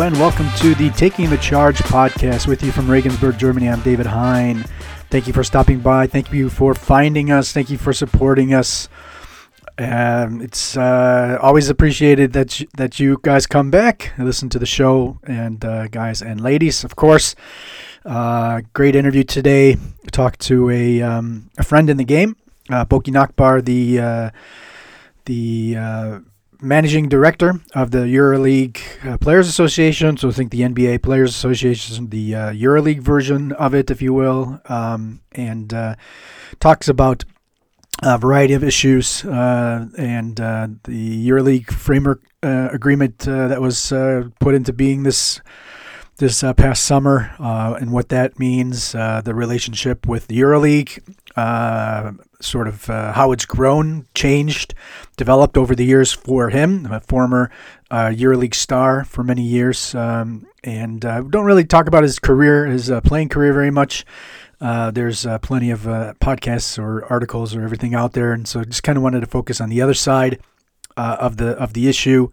And welcome to the Taking the Charge podcast with you from Regensburg, Germany. I'm David Hein. Thank you for stopping by. Thank you for finding us. Thank you for supporting us. Um, it's uh, always appreciated that you, that you guys come back and listen to the show, and uh, guys and ladies, of course. Uh, great interview today. Talked to a um, a friend in the game, uh, Boki Nachbar, the uh, the uh, managing director of the EuroLeague uh, Players Association. So I think the NBA Players Association, the uh, EuroLeague version of it, if you will, um, and uh, talks about a variety of issues uh, and uh, the EuroLeague framework uh, agreement that was put into being this this past summer and what that means, the relationship with the EuroLeague, sort of uh, how it's grown, changed, developed over the years for him, a former uh, EuroLeague star for many years, um, and uh, don't really talk about his career, his uh, playing career very much. Uh, there's uh, plenty of podcasts or articles or everything out there, and so just kind of wanted to focus on the other side of the of the issue,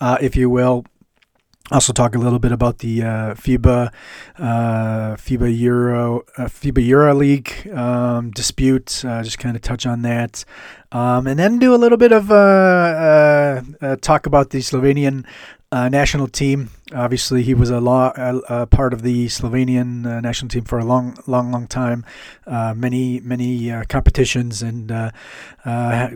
if you will also talk a little bit about the uh, FIBA uh, FIBA Euro uh, FIBA Euro League um, dispute. Uh, just kind of touch on that, um, and then do a little bit of uh, uh, talk about the Slovenian uh, national team. Obviously, he was a, part of the Slovenian uh, national team for a long, long, long time. Uh, many, many uh, competitions, and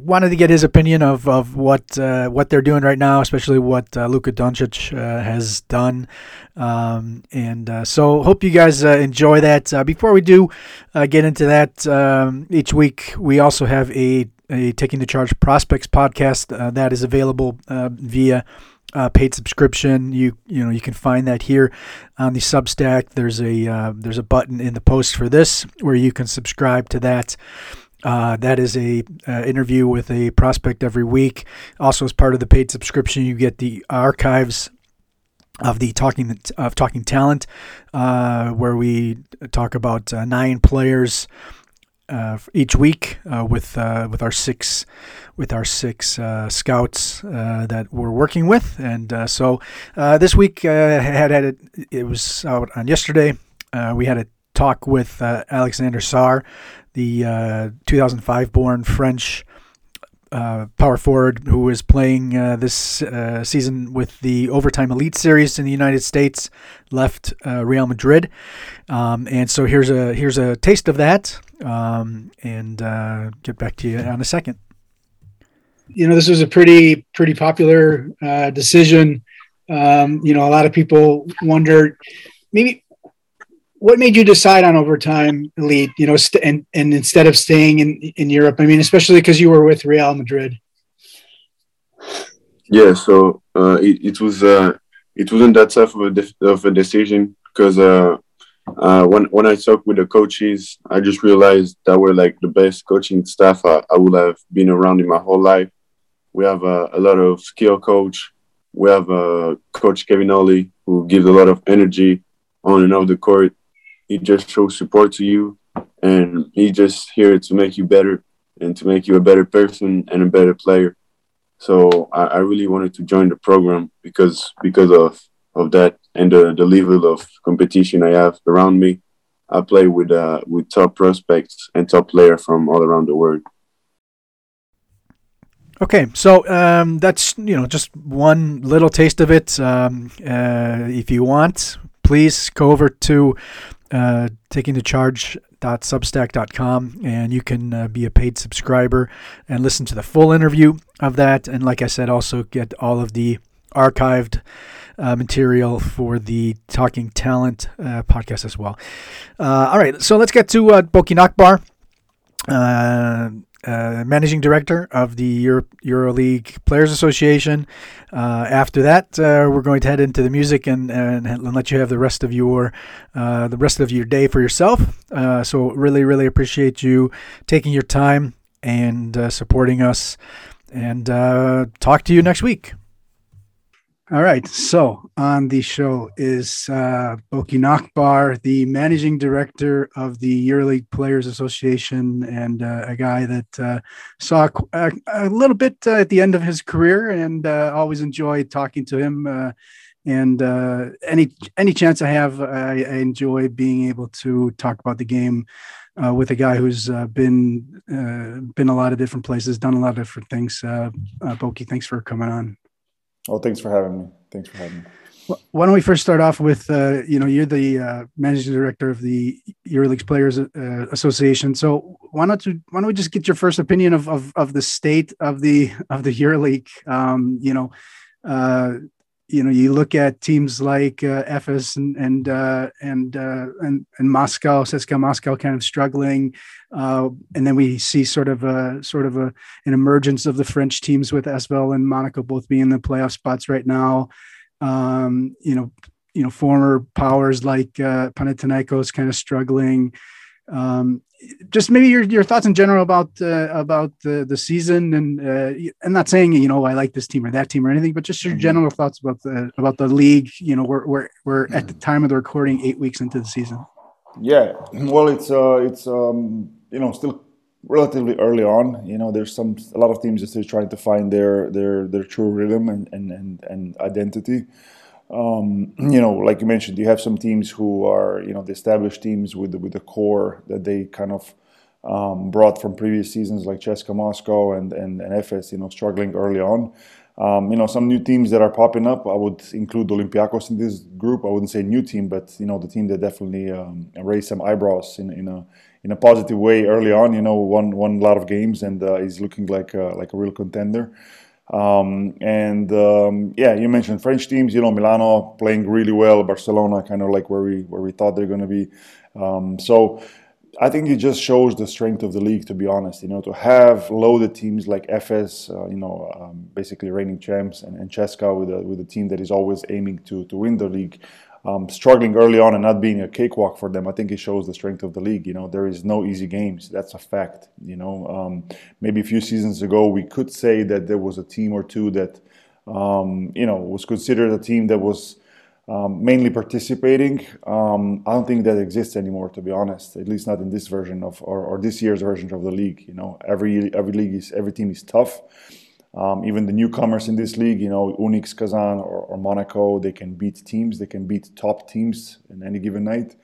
wanted to get his opinion of, of what what they're doing right now, especially what Luka Doncic has done. Um, and so, hope you guys enjoy that. before we do get into that, um, each week we also have a, a Taking the Charge Prospects podcast that is available via uh, paid subscription. You you know you can find that here on the Substack. There's a uh, there's a button in the post for this where you can subscribe to that. Uh, that is a uh, interview with a prospect every week. Also, as part of the paid subscription, you get the archives of the talking of talking talent, uh, where we talk about uh, nine players uh, each week uh, with uh, with our six with our six uh, scouts uh, that we're working with, and uh, so this week had had it. It was out on yesterday. we had a talk with Alexander Sarr, the 2005 born French. Power forward who is playing this season with the Overtime Elite Series in the United States, left Real Madrid, um, and so here's a here's a taste of that um, and uh, get back to you on a second. You know, this was a pretty pretty popular uh, decision. Um, you know, a lot of people wondered maybe what made you decide on overtime elite. You know, st- and and instead of staying in in Europe. I mean, especially because you were with Real Madrid. Yeah, so uh, it, it was uh, it wasn't that tough of a, de- of a decision because uh, uh, when when I talked with the coaches, I just realized that we're like the best coaching staff I, I would have been around in my whole life. We have a, a lot of skill coach. We have uh, Coach Kevin Ollie who gives a lot of energy on and off the court. He just shows support to you, and he's just here to make you better and to make you a better person and a better player. So I, I really wanted to join the program because because of of that and the, the level of competition I have around me. I play with uh, with top prospects and top players from all around the world. Okay, so um, that's you know just one little taste of it. Um, uh, if you want, please go over to uh, takingthecharge.substack.com and you can uh, be a paid subscriber and listen to the full interview of that. And like I said, also get all of the archived uh, material for the Talking Talent uh, podcast as well. Uh, all right, so let's get to uh, Boki Nachbar, uh, uh, managing director of the Euro- EuroLeague Players Association. after that, we're going to head into the music and, and, and let you have the rest of your the rest of your day for yourself. so really, really appreciate you taking your time and supporting us. And talk to you next week. All right. So on the show is uh, Boki Nachbar, the managing director of the EuroLeague Players Association, and uh, a guy that uh, saw a, a, little bit uh, at the end of his career, and uh, always enjoy talking to him. Uh, and uh, any any chance I have, I, I, enjoy being able to talk about the game uh, with a guy who's been been a lot of different places, done a lot of different things. Boki, thanks for coming on. Oh, thanks for having me. Thanks for having me. Why don't we first start off with you know you're the managing director of the EuroLeague Players Association, so why don't you why don't we just get your first opinion of of, of the state of the of the EuroLeague? Um, you know, uh, you know, you look at teams like uh, and and uh, and, uh, and and Moscow, CSKA Moscow, kind of struggling, uh, and then we see sort of a sort of a an emergence of the French teams with Asvel and Monaco both being in the playoff spots right now. Um, you know, you know, former powers like uh, Panathinaikos kind of struggling. Um, just maybe your, your thoughts in general about uh, about the the season and uh, I'm not saying you know I like this team or that team or anything, but just your mm-hmm. general thoughts about the about the league. You know, we're we're, we're at the time of the recording eight weeks into the season. Yeah, well, it's uh, it's um, you know still relatively early on. You know, there's some a lot of teams are still trying to find their their their true rhythm and and and, and identity. Um, you know, like you mentioned, you have some teams who are, you know, the established teams with the, with the core that they kind of um, brought from previous seasons, like CSKA Moscow and, and, and Efes, you know, struggling early on. Um, you know, some new teams that are popping up. I would include Olympiacos in this group. I wouldn't say new team, but you know, the team that definitely um, raised some eyebrows in, in a in a positive way early on. You know, won won a lot of games and uh, is looking like a, like a real contender. Um, and um, yeah, you mentioned French teams. You know, Milano playing really well. Barcelona, kind of like where we where we thought they're going to be. Um, so I think it just shows the strength of the league. To be honest, you know, to have loaded teams like Efes, uh, you know, um, basically reigning champs, and, and CSKA with a with a team that is always aiming to to win the league um, struggling early on and not being a cakewalk for them, I think it shows the strength of the league. You know, there is no easy games. That's a fact. You know, um, maybe a few seasons ago we could say that there was a team or two that, um, you know, was considered a team that was um, mainly participating. Um, I don't think that exists anymore, to be honest. At least not in this version of or, or this year's version of the league. You know, every every league is every team is tough. Um, even the newcomers in this league, you know, UNICS Kazan or, or, Monaco, they can beat teams. They can beat top teams in any given night,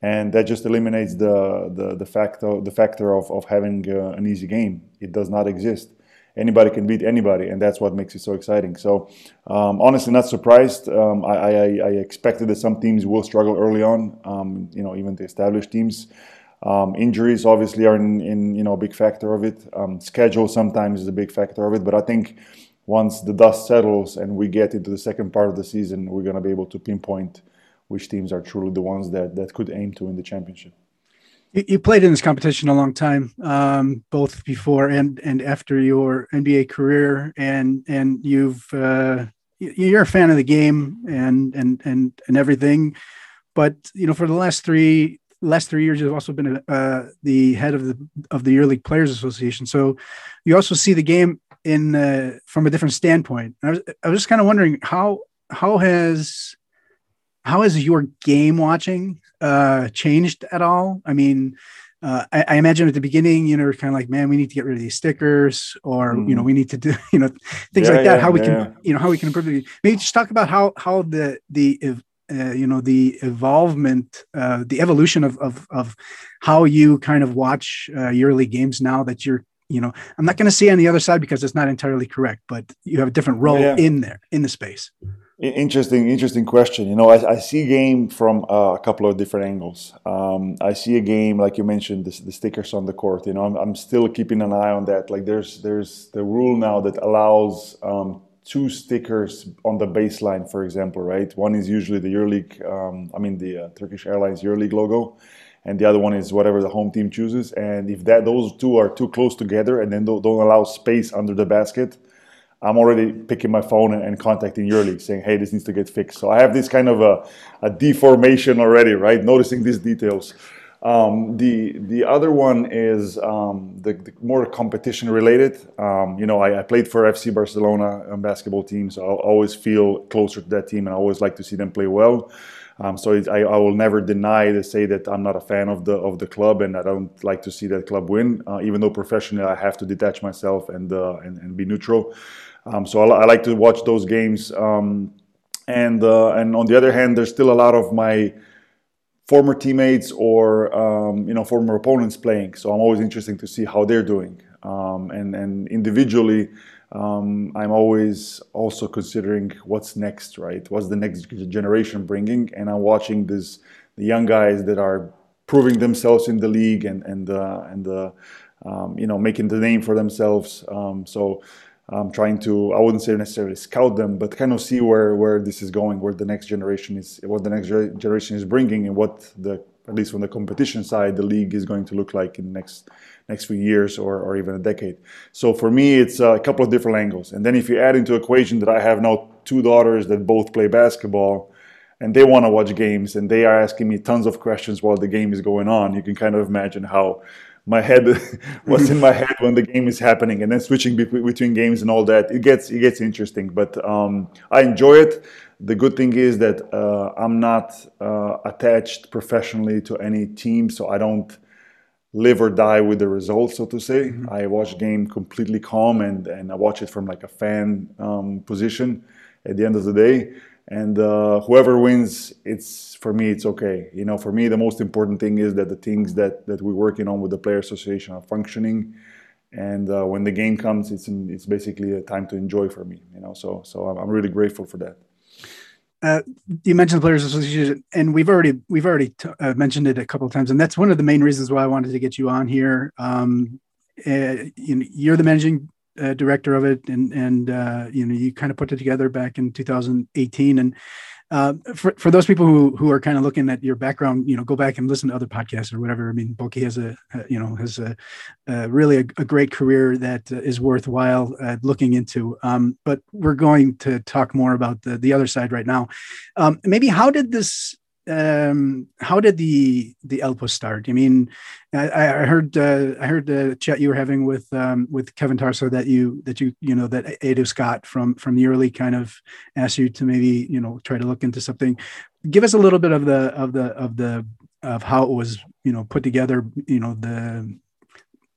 and that just eliminates the the, the factor the factor of of having uh, an easy game. It does not exist. Anybody can beat anybody, and that's what makes it so exciting. So, um, honestly, not surprised. Um, I, I, I, expected that some teams will struggle early on. Um, you know, even the established teams. Um, injuries obviously are in, in, you know a big factor of it. Um, schedule sometimes is a big factor of it, but I think once the dust settles and we get into the second part of the season, we're going to be able to pinpoint which teams are truly the ones that that could aim to win the championship. You, played in this competition a long time, um, both before and and after your NBA career, and and you've uh, you're a fan of the game and and and and everything. But you know, for the last three last three years, you've also been uh, the head of the of the EuroLeague Players Association. So you also see the game in uh, from a different standpoint. I was, I was just kind of wondering how how has how has your game watching uh, changed at all? I mean, uh, I, I, imagine at the beginning, you know, kind of like, man, we need to get rid of these stickers, or mm. you know, we need to do, you know, things yeah, like that. Yeah, how we yeah. can, you know, how we can improve. The, maybe just talk about how how the the uh, you know the evolvement uh, the evolution of, of of how you kind of watch uh, EuroLeague games now that you're you know i'm not going to say on the other side because it's not entirely correct but you have a different role yeah. in there in the space. Interesting interesting question. You know i, I see game from uh, a couple of different angles. Um, i see a game like you mentioned the, the stickers on the court you know I'm, I'm, still keeping an eye on that. Like there's there's the rule now that allows um, two stickers on the baseline, for example, right? One is usually the EuroLeague, um, I mean the uh, Turkish Airlines EuroLeague logo, and the other one is whatever the home team chooses. And if that those two are too close together and then don't, don't allow space under the basket, I'm already picking my phone and, and, contacting EuroLeague saying, hey, this needs to get fixed. So I have this kind of a, a deformation already, right? Noticing these details. Um, the the other one is um, the, the, more competition related. Um, you know, I, I, played for FC Barcelona um, basketball team, so I always feel closer to that team, and I always like to see them play well. Um, so I, I, will never deny to say that I'm not a fan of the of the club, and I don't like to see that club win. Uh, even though professionally, I have to detach myself and uh, and, and, be neutral. Um, so I, I, like to watch those games and uh, and on the other hand, there's still a lot of my former teammates or um, you know former opponents playing. So I'm always interested to see how they're doing, um, and and individually. Um, I'm always also considering what's next, right? What's the next generation bringing? And I'm watching this the young guys that are proving themselves in the league and and uh, and uh, um, you know making the name for themselves. Um, so I'm trying to I wouldn't say necessarily scout them, but kind of see where where this is going, where the next generation is, what the next generation is bringing, and what the at least from the competition side, the league is going to look like in the next next few years or, or even a decade. So for me, it's a couple of different angles. And then if you add into equation that I have now two daughters that both play basketball, and they want to watch games, and they are asking me tons of questions while the game is going on, you can kind of imagine how my head what's in my head when the game is happening and then switching be- between games and all that it gets it gets interesting. But um, i enjoy it. The good thing is that uh, i'm not uh, attached professionally to any team so i don't live or die with the results so to say. Mm-hmm. i watch game completely calm and and i watch it from like a fan um, position at the end of the day and uh, whoever wins it's for me it's okay. You know for me the most important thing is that the things that that we're working on with the player association are functioning. And uh, when the game comes it's in, it's basically a time to enjoy for me you know so so i'm, I'm really grateful for that. Uh, you mentioned the players association and we've already we've already t- uh, mentioned it a couple of times and that's one of the main reasons why i wanted to get you on here. Um, uh, you know, you're the managing uh, director of it, and and uh, you know you kind of put it together back in 2018. And uh, for for those people who who are kind of looking at your background, you know, go back and listen to other podcasts or whatever. I mean, Boki has a, a you know has a, a really a, a, great career that is worthwhile uh, looking into. Um, but we're going to talk more about the the other side right now. Um, maybe how did this um, how did the the ELPA start? I mean, I, I heard uh, I heard the chat you were having with um, with Kevin Tarso that you that you you know that Edu Scott from from the early kind of asked you to maybe you know try to look into something. Give us a little bit of the of the of the of how it was you know put together. You know the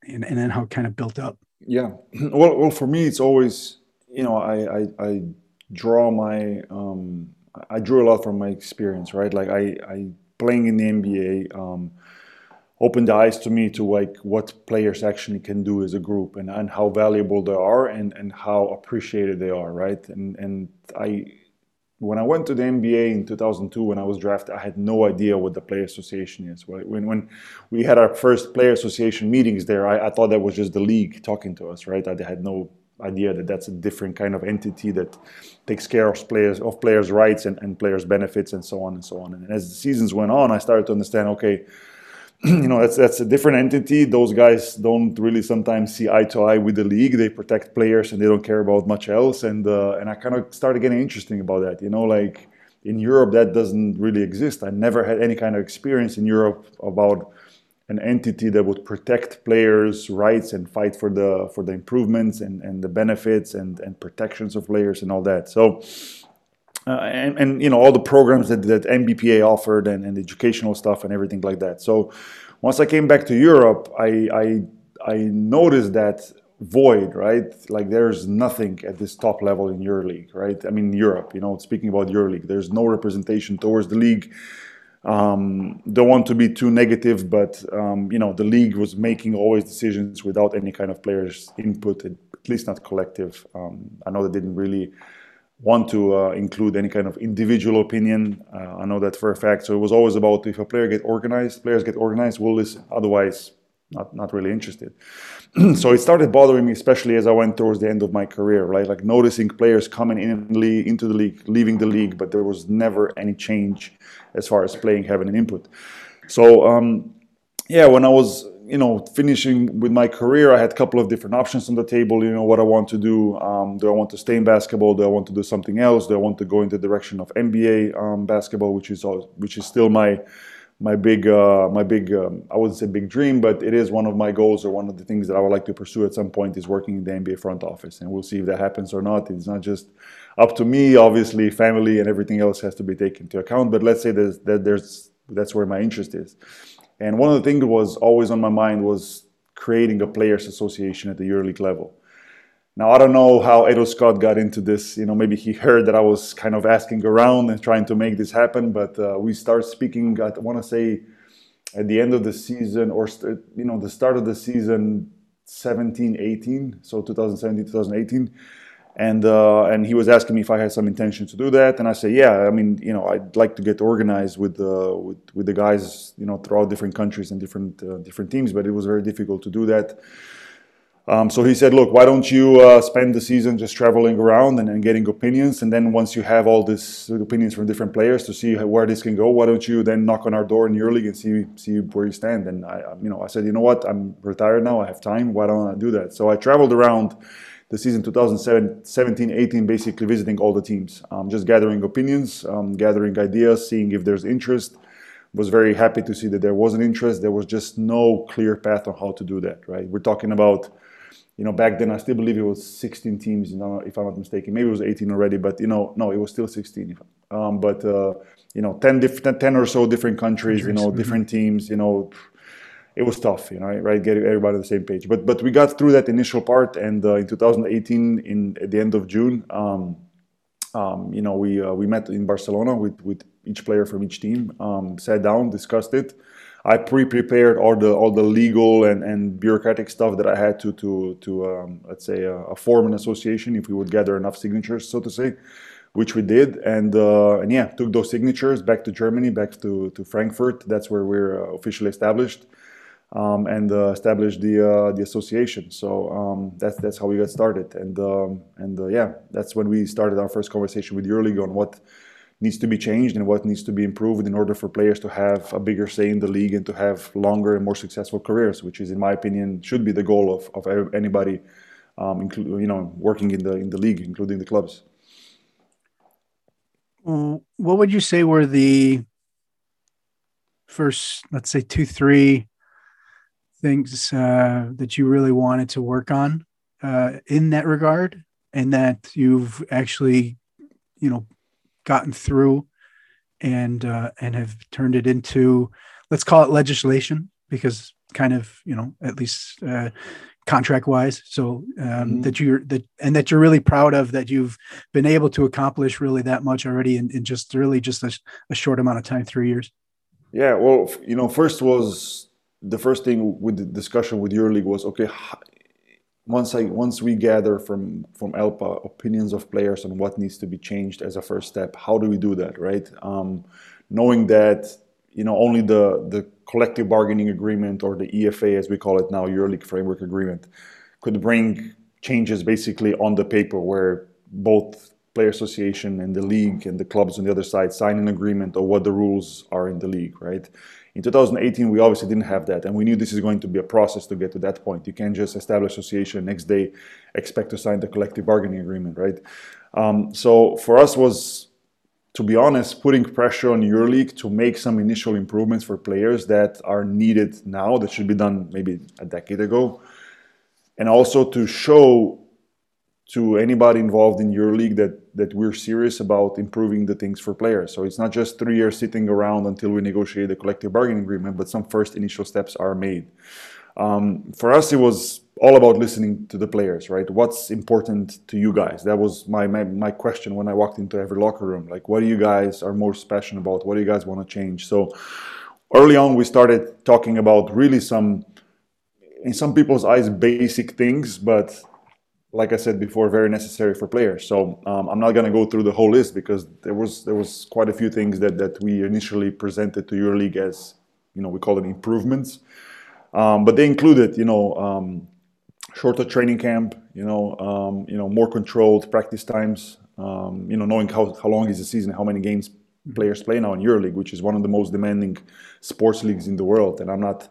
and, and then how it kind of built up. Yeah, well, well, for me, it's always you know I I, I draw my um, I drew a lot from my experience, right? Like I, I playing in the NBA um, opened the eyes to me to like what players actually can do as a group and, and how valuable they are and, and how appreciated they are, right? And and I when I went to the NBA in 2002 when I was drafted, I had no idea what the player association is. When when we had our first player association meetings there, I, I thought that was just the league talking to us, right? I had no idea that that's a different kind of entity that takes care of players of players' rights and, and players' benefits and so on and so on. And as the seasons went on, I started to understand. Okay, you know that's that's a different entity. Those guys don't really sometimes see eye to eye with the league. They protect players and they don't care about much else. And uh, and I kind of started getting interesting about that. You know, like in Europe that doesn't really exist. I never had any kind of experience in Europe about an entity that would protect players' rights and fight for the for the improvements and, and the benefits and, and protections of players and all that. So uh, and, and you know all the programs that, that NBPA offered and, and educational stuff and everything like that. So once I came back to Europe, I I, I noticed that void, right? Like there's nothing at this top level in your league, right? I mean Europe, you know, speaking about your league, there's no representation towards the league um, don't want to be too negative, but um, you know the league was making always decisions without any kind of players' input, at least not collective. Um, I know they didn't really want to uh, include any kind of individual opinion. Uh, I know that for a fact. So it was always about if a player get organized, players get organized, we'll listen. Otherwise, not not really interested. so it started bothering me, especially as I went towards the end of my career, right? Like noticing players coming in into the league, leaving the league, but there was never any change as far as playing having an input. So um, yeah, when I was you know finishing with my career, I had a couple of different options on the table. You know what I want to do. Um, do I want to stay in basketball? Do I want to do something else? Do I want to go in the direction of NBA um, basketball, which is which is still my my big uh, my big um, I wouldn't say big dream, but it is one of my goals or one of the things that I would like to pursue at some point is working in the NBA front office, and we'll see if that happens or not. It's not just up to me, obviously, family and everything else has to be taken into account. But let's say there's, that there's that's where my interest is, and one of the things that was always on my mind was creating a players association at the EuroLeague level. Now I don't know how Edo Scott got into this. You know, maybe he heard that I was kind of asking around and trying to make this happen. But uh, we start speaking. I want to say at the end of the season, or you know, the start of the season, 17, 18. So 2017, 2018 and uh, and he was asking me if I had some intention to do that, and I said, yeah. I mean, you know, I'd like to get organized with uh, with with the guys, you know, throughout different countries and different uh, different teams, but it was very difficult to do that. Um, so he said, look, why don't you uh, spend the season just traveling around and, and, getting opinions, and then once you have all these opinions from different players to see where this can go, why don't you then knock on our door in EuroLeague and see see where you stand? And I, you know, I said, you know what, I'm retired now, I have time, why don't I do that? So I traveled around the season 2017-18 basically visiting all the teams. Um, just gathering opinions um, gathering ideas seeing if there's interest. Was very happy to see that there was an interest. There was just no clear path on how to do that right? We're talking about you know back then i still believe it was 16 teams you know if i'm not mistaken maybe it was 18 already but you know no it was still 16 um, but uh, you know 10 different 10 or so different countries you know different teams you know it was tough, you know, right? Getting everybody on the same page. But but we got through that initial part, and uh, in 2018, in at the end of June, um, um, you know, we uh, we met in Barcelona with with each player from each team, um, sat down, discussed it. I pre-prepared all the all the legal and, and bureaucratic stuff that I had to to to um, let's say uh, form an association if we would gather enough signatures, so to say which we did, and uh, and yeah, took those signatures back to Germany, back to to Frankfurt. That's where we're uh, officially established um, and uh, established the uh, the association. So um, that's that's how we got started, and um, and uh, yeah, that's when we started our first conversation with EuroLeague on what needs to be changed and what needs to be improved in order for players to have a bigger say in the league and to have longer and more successful careers, which is, in my opinion, should be the goal of, of anybody, um, including you know, working in the in the league, including the clubs. What would you say were the first, let's say, two, three things uh, that you really wanted to work on uh, in that regard and that you've actually you know gotten through and uh, and have turned it into let's call it legislation because kind of you know at least uh, contract wise so um, mm-hmm. that you're that and that you're really proud of that you've been able to accomplish really that much already in, in just really just a, a short amount of time three years yeah well you know first was the first thing with the discussion with EuroLeague was okay. Once I once we gather from from ELPA opinions of players on what needs to be changed as a first step, how do we do that, right? Um, knowing that you know only the the collective bargaining agreement or the EFA as we call it now, EuroLeague framework agreement, could bring changes basically on the paper where both player association and the league and the clubs on the other side sign an agreement of what the rules are in the league, right? In 2018, we obviously didn't have that, and we knew this is going to be a process to get to that point. You can't just establish association next day, expect to sign the collective bargaining agreement, right? Um, so for us was, to be honest, putting pressure on EuroLeague to make some initial improvements for players that are needed now, that should be done maybe a decade ago, and also to show to anybody involved in EuroLeague that that we're serious about improving the things for players. So it's not just three years sitting around until we negotiate the collective bargaining agreement, but some first initial steps are made. Um, for us, it was all about listening to the players, right? What's important to you guys? That was my, my, my question when I walked into every locker room. Like, what do you guys are most passionate about? What do you guys want to change? So early on, we started talking about really some, in some people's eyes, basic things, but like I said before, very necessary for players. So um, I'm not going to go through the whole list because there was there was quite a few things that that we initially presented to EuroLeague as you know we call them improvements, um, but they included you know um, shorter training camp, you know um, you know more controlled practice times, um, you know knowing how how long is the season, how many games players play now in EuroLeague, which is one of the most demanding sports leagues in the world, and I'm not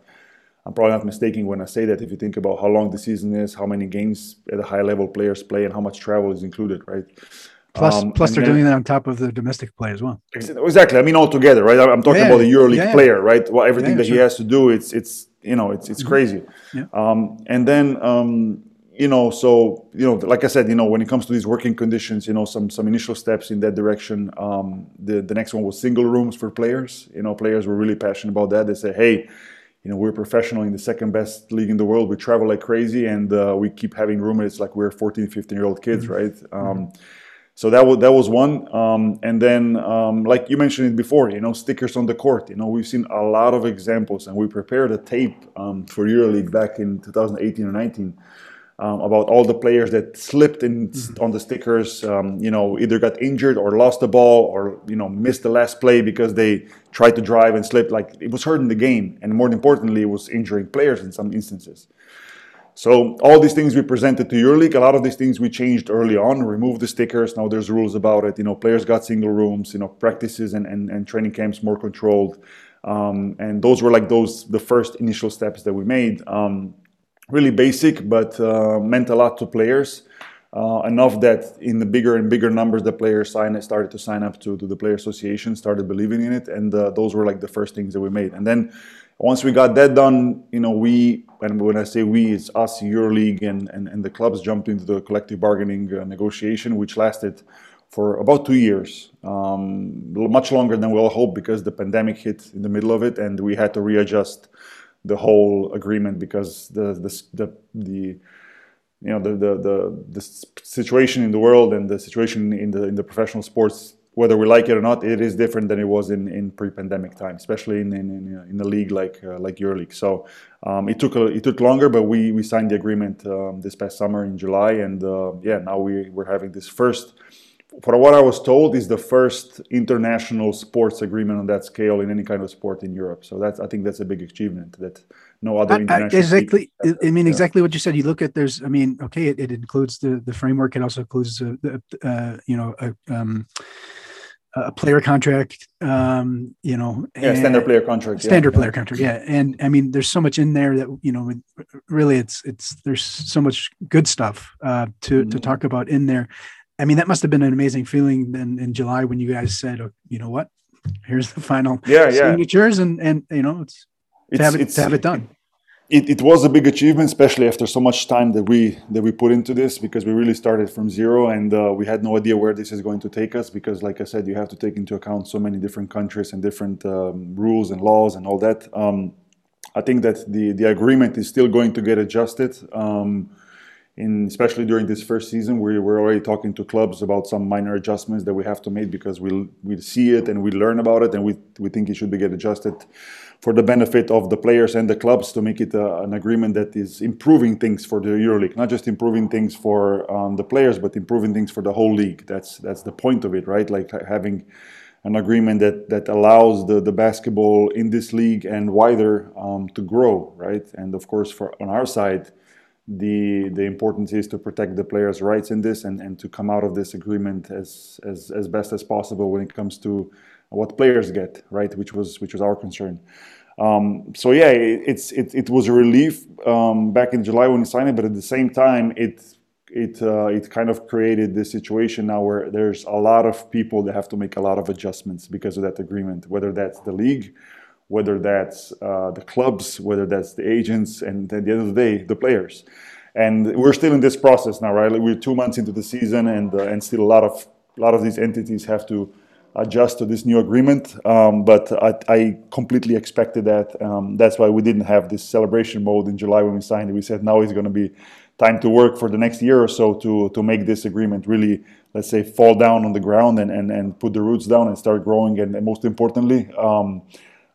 I'm probably not mistaken when I say that if you think about how long the season is, how many games at a high level players play, and how much travel is included, right? Plus, um, plus they're then, doing that on top of the domestic play as well. Exactly. I mean, all together, right? I'm talking yeah, about the EuroLeague yeah, player, right? Well, everything that sure. he has to do, it's it's you know, it's it's mm-hmm. crazy. Um, and then um, you know, so you know, like I said, you know, when it comes to these working conditions, you know, some some initial steps in that direction. Um, the the next one was single rooms for players. You know, players were really passionate about that. They say, hey you know we're professional in the second best league in the world. We travel like crazy and uh, we keep having roommates like we're 14 15 year old kids mm-hmm. right? Um, so that was that was one. Um, and then um, like you mentioned it before you know stickers on the court. You know we've seen a lot of examples and we prepared a tape um, for euroleague back in 2018 or 19 um, about all the players that slipped in mm-hmm. on the stickers. Um, you know, either got injured or lost the ball, or you know, missed the last play because they tried to drive and slipped. Like it was hurting the game, and more importantly, it was injuring players in some instances. So all these things we presented to EuroLeague, a lot of these things we changed early on, removed the stickers. Now there's rules about it. You know, players got single rooms. You know, practices and and, and training camps more controlled. Um, and those were like those the first initial steps that we made. Um, really basic, but uh, meant a lot to players. Uh, enough that in the bigger and bigger numbers, the players started to sign up to, to the player association, started believing in it, and uh, those were like the first things that we made. And then once we got that done, you know, we and when I say we, it's us, EuroLeague, and and, and the clubs jumped into the collective bargaining uh, negotiation, which lasted for about two years, um, much longer than we all hoped because the pandemic hit in the middle of it, and we had to readjust the whole agreement because the the the, the you know the, the, the the situation in the world and the situation in the in the professional sports whether we like it or not it is different than it was in, in pre-pandemic time especially in in, in, in a league like uh, like EuroLeague so um, it took a, it took longer but we we signed the agreement um, this past summer in July and uh, yeah now we we're having this first for what I was told, is the first international sports agreement on that scale in any kind of sport in Europe. So that's I think that's a big achievement that no other international. I, exactly. I mean, yeah. exactly what you said. You look at there's. I mean, okay, it, it includes the the framework. It also includes uh, the uh, you know a, um, a player contract. Um, you know, yeah, standard player contract. Standard yeah, player contract. Yeah, and I mean, there's so much in there that you know, really, it's it's there's so much good stuff uh, to mm-hmm. to talk about in there. I mean, that must have been an amazing feeling then in July when you guys said, oh, you know what, here's the final yeah, signatures, yeah. and and you know, it's, it's to have it it's, to have it done. It, it was a big achievement, especially after so much time that we that we put into this, because we really started from zero, and uh, we had no idea where this is going to take us. Because, like I said, you have to take into account so many different countries and different um, rules and laws and all that. Um, I think that the the agreement is still going to get adjusted. Um, in especially during this first season we we're already talking to clubs about some minor adjustments that we have to make because we we see it and we learn about it and we we think it should be get adjusted for the benefit of the players and the clubs to make it a, an agreement that is improving things for the EuroLeague, not just improving things for um, the players, but improving things for the whole league. That's that's the point of it, right? Like having an agreement that that allows the the basketball in this league and wider um, to grow, right? And of course, for on our side the the importance is to protect the players' rights in this and, and to come out of this agreement as, as as best as possible when it comes to what players get, right? Which was which was our concern. Um, so yeah, it, it's it, it was a relief um, back in July when we signed it, but at the same time, it it uh, it kind of created this situation now where there's a lot of people that have to make a lot of adjustments because of that agreement, whether that's the league whether that's uh, the clubs, whether that's the agents, and at the end of the day, the players. And we're still in this process now, right? Like we're two months into the season, and uh, and still a lot of a lot of these entities have to adjust to this new agreement. Um, but I, I, completely expected that. Um, that's why we didn't have this celebration mode in July when we signed it. We said now it's going to be time to work for the next year or so to to make this agreement really, let's say, fall down on the ground and and, and put the roots down and start growing. And, and most importantly. Um,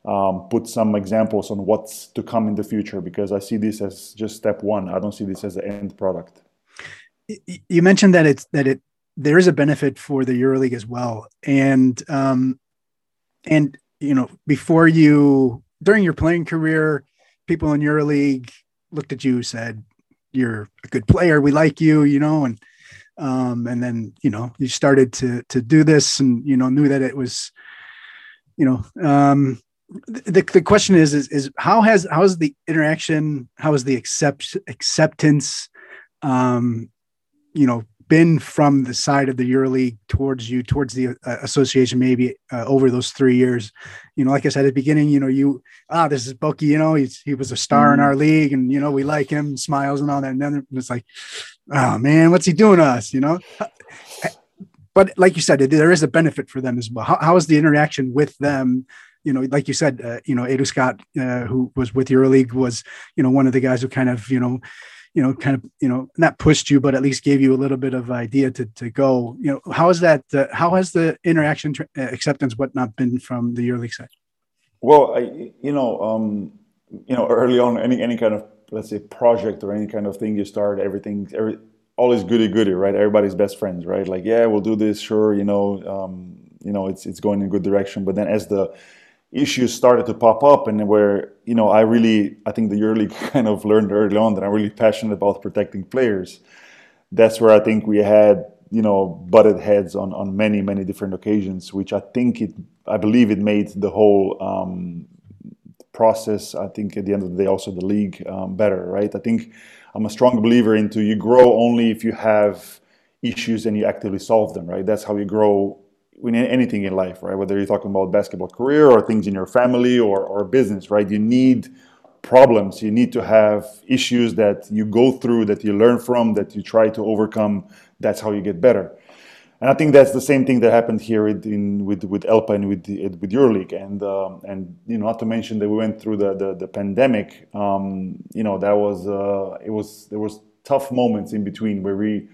um, put some examples on what's to come in the future because I see this as just step one. I don't see this as the end product. You mentioned that it's that it there is a benefit for the EuroLeague as well, and um, and you know before you during your playing career, people in EuroLeague looked at you said you're a good player, we like you, you know, and um, and then you know you started to to do this and you know knew that it was you know um, the, the question is, is is how has how is the interaction how is the accept acceptance um you know been from the side of the EuroLeague towards you towards the uh, association maybe uh, over those three years? You know like I said at the beginning you know you ah this is Boki you know he's, he was a star mm. in our league and you know we like him smiles and all that. And then it's like oh man what's he doing to us you know? But like you said there is a benefit for them as well. How, how is the interaction with them you know, like you said, uh, you know, Edu Scott, uh, who was with EuroLeague, was you know one of the guys who kind of you know, you know, kind of you know not pushed you, but at least gave you a little bit of idea to to go. You know, how is that? Uh, how has the interaction, tra- uh, acceptance, whatnot, been from the EuroLeague side? Well, I, you know, um, you know, early on, any any kind of let's say project or any kind of thing you start, everything, every all is goody goody, right? Everybody's best friends, right? Like, yeah, we'll do this, sure, you know, um, you know, it's it's going in a good direction. But then as the issues started to pop up, and where you know, I really, I think the EuroLeague kind of learned early on that I'm really passionate about protecting players. That's where I think we had you know butted heads on on many many different occasions, which I think it, I believe it made the whole um, process. I think at the end of the day, also the league um, better, right? I think I'm a strong believer into you grow only if you have issues and you actively solve them, right? That's how you grow in anything in life, right? Whether you're talking about basketball career or things in your family or, or business, right? You need problems. You need to have issues that you go through, that you learn from, that you try to overcome. That's how you get better. And I think that's the same thing that happened here in, with with ELPA and with with EuroLeague, and um, and you know not to mention that we went through the the, the pandemic. Um, you know that was uh, it was there was tough moments in between where we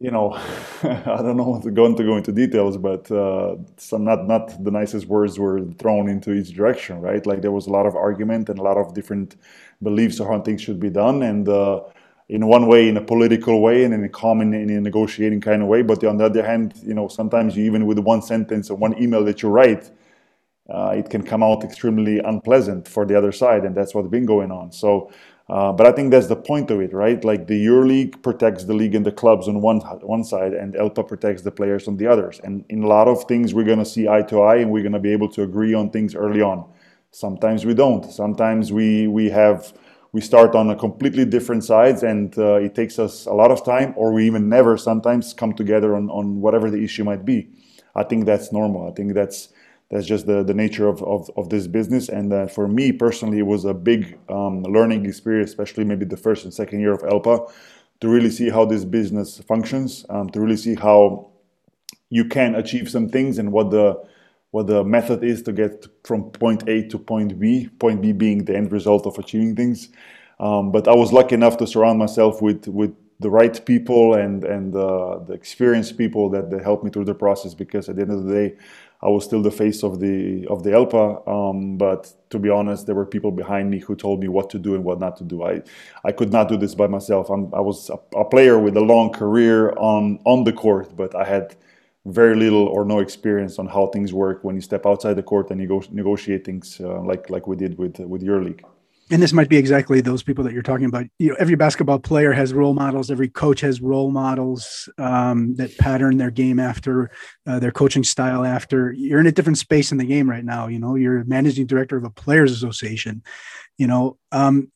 you know, I don't know to go into go into details, but uh, some not not the nicest words were thrown into each direction, right? Like there was a lot of argument and a lot of different beliefs of how things should be done, and uh, in one way, in a political way, and in a common, in a negotiating kind of way. But on the other hand, you know, sometimes you even with one sentence or one email that you write, uh, it can come out extremely unpleasant for the other side, and that's what's been going on. So uh, but I think that's the point of it, right? Like the EuroLeague protects the league and the clubs on one one side, and ELPA protects the players on the others. And in a lot of things, we're going to see eye to eye, and we're going to be able to agree on things early on. Sometimes we don't. Sometimes we we have we start on a completely different sides, and uh, it takes us a lot of time, or we even never sometimes come together on on whatever the issue might be. I think that's normal. I think that's that's just the, the nature of, of, of this business. And uh, for me personally, it was a big um, learning experience, especially maybe the first and second year of ELPA, to really see how this business functions, um, to really see how you can achieve some things and what the what the method is to get from point A to point B. Point B being the end result of achieving things. Um, but I was lucky enough to surround myself with with the right people and and uh, the experienced people that, that helped me through the process. Because at the end of the day, I was still the face of the of the ELPA, um, but to be honest, there were people behind me who told me what to do and what not to do. I I could not do this by myself. I'm, i was a, a, player with a long career on on the court, but I had very little or no experience on how things work when you step outside the court and nego- negotiate things uh, like like we did with with EuroLeague and this might be exactly those people that you're talking about. You know, every basketball player has role models. Every coach has role models um, that pattern their game after uh, their coaching style. After you're in a different space in the game right now. You know, you're managing director of a players' association. You know, um,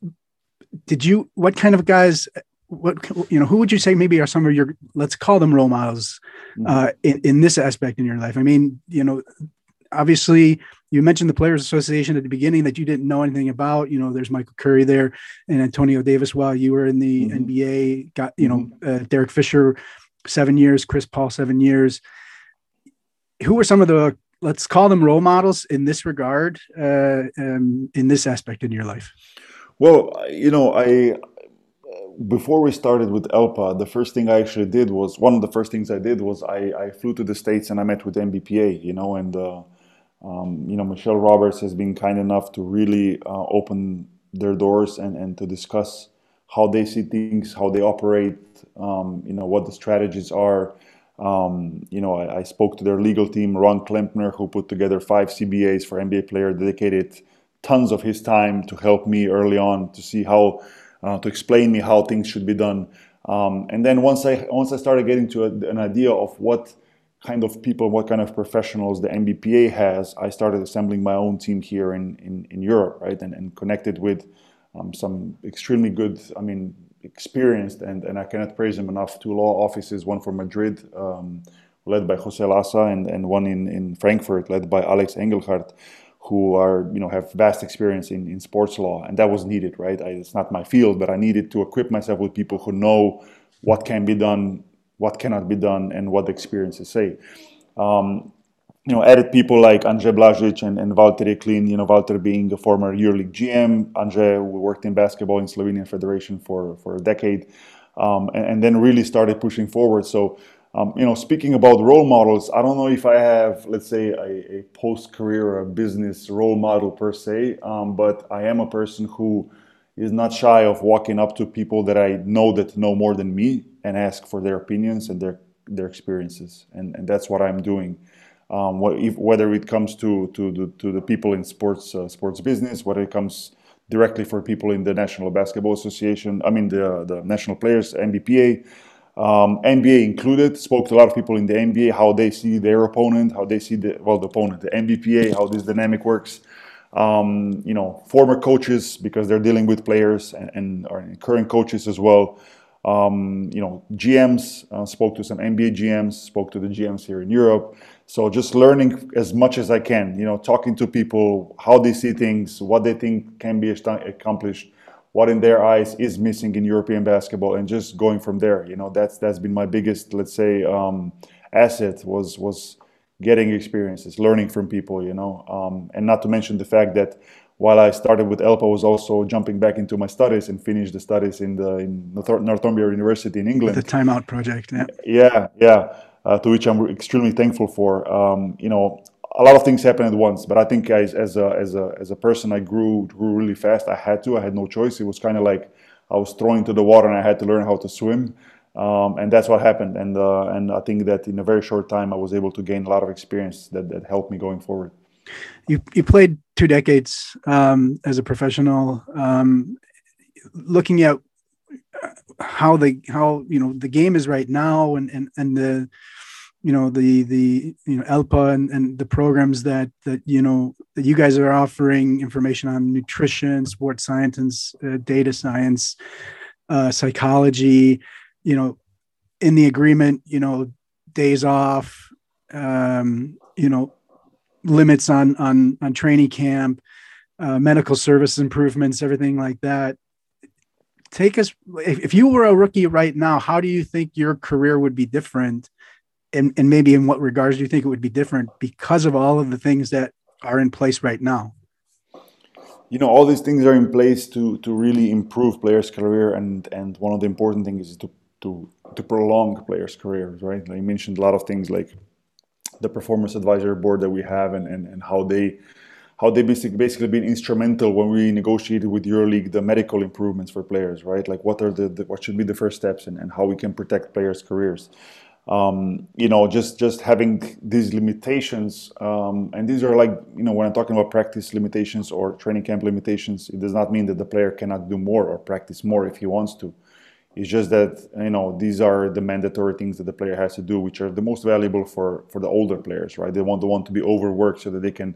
did you? What kind of guys? What you know? Who would you say maybe are some of your? Let's call them role models mm-hmm. uh, in, in this aspect in your life. I mean, you know, obviously you mentioned the Players Association at the beginning that you didn't know anything about. You know, there's Michael Curry there and Antonio Davis while you were in the mm-hmm. NBA. Got you know mm-hmm. uh, Derek Fisher, seven years. Chris Paul, seven years. Who were some of the let's call them role models in this regard, uh, um, in this aspect in your life? Well, you know, I before we started with ELPA, the first thing I actually did was one of the first things I did was I, I flew to the states and I met with NBPA, you know, and uh, um, you know, Michelle Roberts has been kind enough to really uh, open their doors and, and to discuss how they see things, how they operate, um, you know, what the strategies are. Um, you know, I, I, spoke to their legal team, Ron Klempner, who put together five CBAs for NBA player, dedicated tons of his time to help me early on to see how, uh, to explain me how things should be done. Um, and then once I once I started getting to a, an idea of what kind of people, what kind of professionals the NBPA has, I started assembling my own team here in, in, in Europe, right? And, and connected with um, some extremely good, I mean, experienced, and, and I cannot praise them enough, two law offices, one for Madrid, um, led by Jose Lassa, and, and one in, in Frankfurt, led by Alex Engelhardt, who are, you know, have vast experience in, in sports law. And that was needed, right? I, it's not my field, but I needed to equip myself with people who know what can be done what cannot be done and what the experiences say. Um, you know, added people like Andre Blažič and, and Valtteri Klin, you know, Valtteri being a former EuroLeague GM, Andre worked in basketball in Slovenian Federation for, for a decade, um, and, and, then really started pushing forward. So, um, you know, speaking about role models, I don't know if I have, let's say, a, a post-career or a business role model per se, um, but I am a person who is not shy of walking up to people that I know that know more than me and ask for their opinions and their their experiences, and, and that's what I'm doing um, what, if, whether it comes to to the, to the people in sports uh, sports business, whether it comes directly for people in the National Basketball Association, I mean the the national players, NBPA, um, NBA included. Spoke to a lot of people in the NBA how they see their opponent, how they see the well the opponent, the NBPA, how this dynamic works. Um, you know, former coaches because they're dealing with players and, and current coaches as well. Um, you know, GMs uh, spoke to some NBA GMs, spoke to the GMs here in Europe. So just learning as much as I can, you know, talking to people, how they see things, what they think can be accomplished, what in their eyes is missing in European basketball, and just going from there. You know, that's that's been my biggest, let's say, um, asset was was getting experiences, learning from people. You know, um, and not to mention the fact that while I started with ELPA, I was also jumping back into my studies and finished the studies in the in Northumbria University in England. The Timeout Project, yeah. Yeah, yeah uh, to which I'm extremely thankful for. Um, you know, a lot of things happen at once, but I think as, as a as a as a person, I grew grew really fast. I had to. I had no choice. It was kind of like I was thrown into the water and I had to learn how to swim. Um, and that's what happened. And uh, and I think that in a very short time, I was able to gain a lot of experience that, that helped me going forward. You you played two decades um, as a professional. Um, looking at how the how you know the game is right now, and and and the you know the the you know ELPA and, and the programs that that you know that you guys are offering information on nutrition sports science uh, data science uh, psychology you know in the agreement you know days off um, you know limits on on on training camp uh, medical service improvements everything like that. Take us if, if you were a rookie right now how do you think your career would be different? And, and maybe in what regards do you think it would be different because of all of the things that are in place right now? You know, all these things are in place to to really improve players' career, and and one of the important things is to to to prolong players' careers, right? Like you mentioned a lot of things like the performance advisory board that we have, and and, and how they how they basically basically been instrumental when we negotiated with EuroLeague the medical improvements for players, right? Like what are the, the what should be the first steps and, and how we can protect players' careers um, you know, just just having these limitations, um, and these are like, you know, when I'm talking about practice limitations or training camp limitations, it does not mean that the player cannot do more or practice more if he wants to. It's just that you know these are the mandatory things that the player has to do, which are the most valuable for for the older players, right? They want the want to be overworked so that they can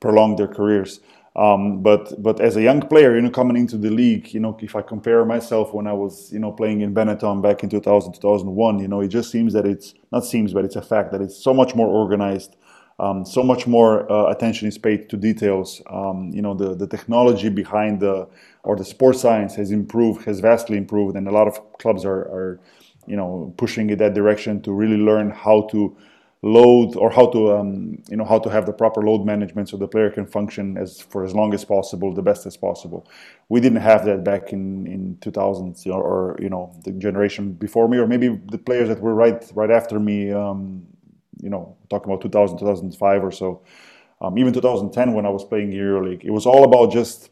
prolong their careers. Um, but but as a young player, you know, coming into the league, you know, if I compare myself when I was, you know, playing in Benetton back in 2000, 2001, you know, it just seems that it's not seems, but it's a fact that it's so much more organized, um, so much more uh, attention is paid to details. Um, you know, the the technology behind the or the sports science has improved, has vastly improved, and a lot of clubs are are, you know, pushing in that direction to really learn how to load or how to um, you know how to have the proper load management so the player can function as for as long as possible the best as possible we didn't have that back in in 2000s or, or you know the generation before me or maybe the players that were right right after me um, you know talking about 2000 2005 or so um, even 2010 when i was playing EuroLeague it was all about just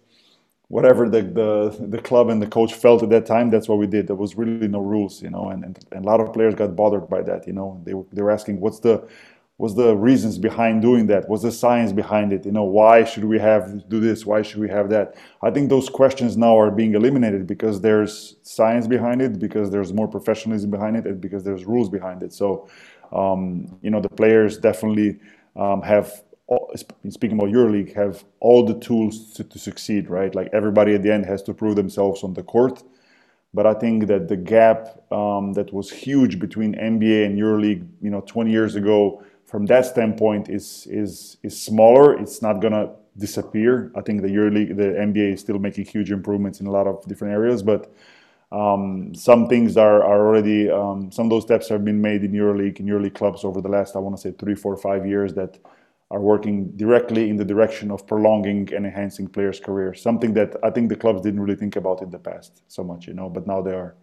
whatever the, the the club and the coach felt at that time, that's what we did. There was really no rules, you know, and, and, and a lot of players got bothered by that. You know, they were, they were asking what's the what's the reasons behind doing that? What's the science behind it? You know, why should we have do this? Why should we have that? I think those questions now are being eliminated because there's science behind it, because there's more professionalism behind it, and because there's rules behind it. So, um, you know, the players definitely um, have speaking about EuroLeague, have all the tools to, to, succeed, right? Like everybody at the end has to prove themselves on the court. But I think that the gap um, that was huge between NBA and EuroLeague, you know, 20 years ago, from that standpoint, is is is smaller. It's not gonna disappear. I think the EuroLeague, the NBA is still making huge improvements in a lot of different areas, but Um, some things are, are already um, some of those steps have been made in EuroLeague in EuroLeague clubs over the last I want to say three, four, five years that are working directly in the direction of prolonging and enhancing players' careers. Something that I think the clubs didn't really think about in the past so much, you know, but now they are.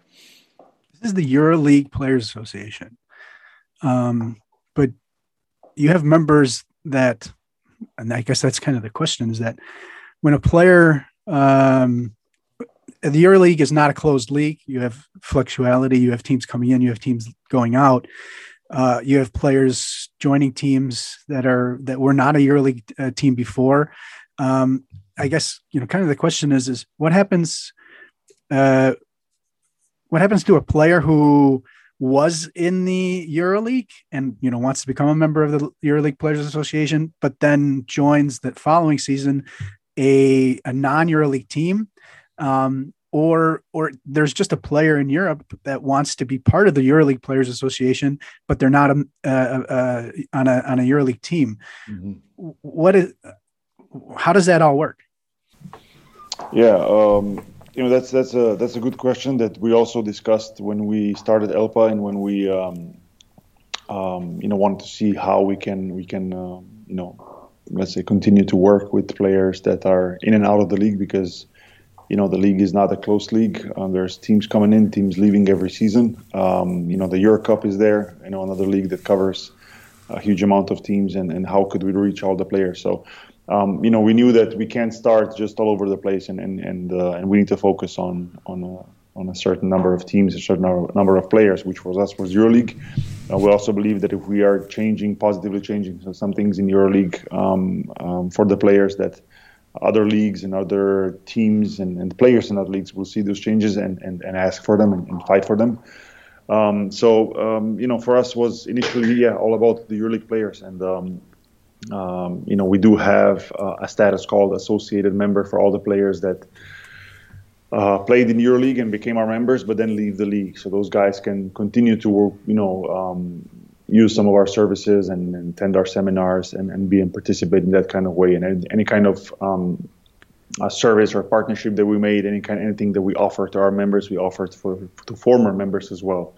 This is the EuroLeague Players Association, um, but you have members that, and I guess that's kind of the question: is that when a player um, the EuroLeague is not a closed league. You have fluctuality. You have teams coming in. You have teams going out. Uh, you have players joining teams that are that were not a EuroLeague uh, team before. Um, I guess you know, kind of the question is, is what happens? Uh, what happens to a player who was in the EuroLeague and you know wants to become a member of the EuroLeague Players Association, but then joins that following season a, a non EuroLeague team? Um, or or there's just a player in Europe that wants to be part of the EuroLeague Players Association, but they're not a, a, a on a on a EuroLeague team. Mm-hmm. What is how does that all work? Yeah, um, you know that's that's a that's a good question that we also discussed when we started ELPA and when we um, um, you know wanted to see how we can we can uh, you know let's say continue to work with players that are in and out of the league because you know the league is not a close league. Um, there's teams coming in, teams leaving every season. Um, you know the Euro Cup is there. You know another league that covers a huge amount of teams, and, and how could we reach all the players? So um, you know we knew that we can't start just all over the place, and and and, uh, and we need to focus on on a, on a certain number of teams, a certain number of players, which for us was EuroLeague. Uh, we also believe that if we are changing positively, changing some things in EuroLeague um, um, for the players that other leagues and other teams and, and players in other leagues will see those changes and, and, and ask for them and, and fight for them. Um, so um, you know, for us was initially yeah all about the EuroLeague players, and um, um, you know we do have uh, a status called associated member for all the players that uh, played in EuroLeague and became our members, but then leave the league. So those guys can continue to work, you know, um, use some of our services and, and attend our seminars and, and be and participate in that kind of way. And any, kind of um, service or partnership that we made, any kind anything that we offer to our members, we offer for to former members as well.